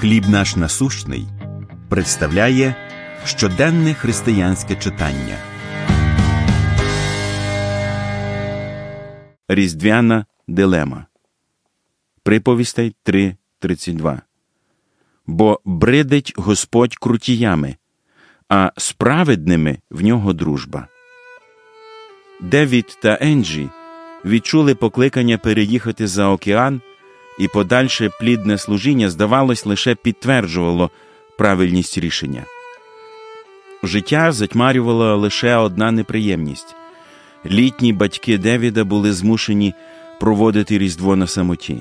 Хліб наш насущний представляє щоденне християнське читання. Різдвяна дилема. Приповістей 3.32. Бо бридить Господь крутіями, а справедними в нього дружба. Девід та Енджі відчули покликання переїхати за океан, і подальше плідне служіння, здавалось, лише підтверджувало правильність рішення. Життя затьмарювала лише одна неприємність літні батьки Девіда були змушені проводити Різдво на самоті.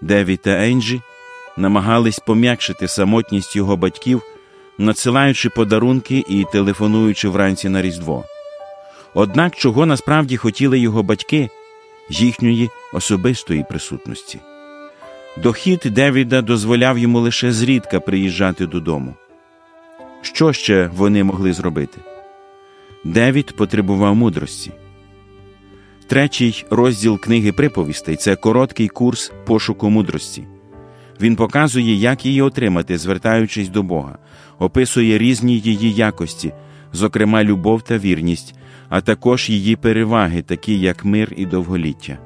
Девід та Енджі намагались пом'якшити самотність його батьків, надсилаючи подарунки і телефонуючи вранці на Різдво. Однак чого насправді хотіли його батьки їхньої особистої присутності. Дохід Девіда дозволяв йому лише зрідка приїжджати додому. Що ще вони могли зробити? Девід потребував мудрості. Третій розділ книги приповістей це короткий курс пошуку мудрості. Він показує, як її отримати, звертаючись до Бога, описує різні її якості, зокрема любов та вірність, а також її переваги, такі як мир і довголіття.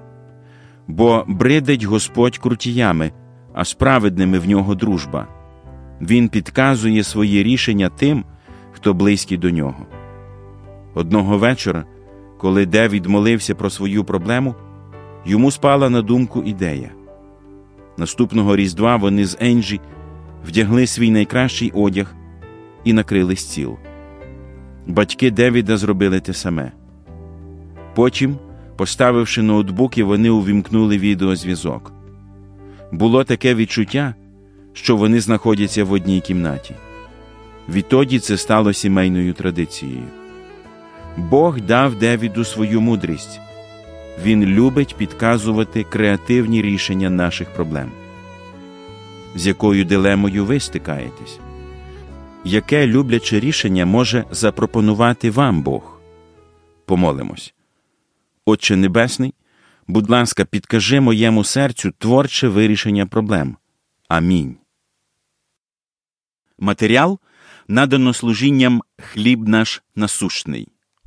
Бо бридить Господь крутіями, а справедними в нього дружба. Він підказує свої рішення тим, хто близький до нього. Одного вечора, коли Девід молився про свою проблему, йому спала на думку ідея. Наступного різдва вони з Енджі вдягли свій найкращий одяг і накрили стіл. Батьки Девіда зробили те саме. Потім, поставивши ноутбуки, вони увімкнули відеозв'язок. Було таке відчуття, що вони знаходяться в одній кімнаті. Відтоді це стало сімейною традицією. Бог дав Девіду свою мудрість. Він любить підказувати креативні рішення наших проблем. З якою дилемою ви стикаєтесь? Яке любляче рішення може запропонувати вам Бог? Помолимось. Отче Небесний, будь ласка, підкажи моєму серцю творче вирішення проблем. Амінь. Матеріал надано служінням хліб наш насущний.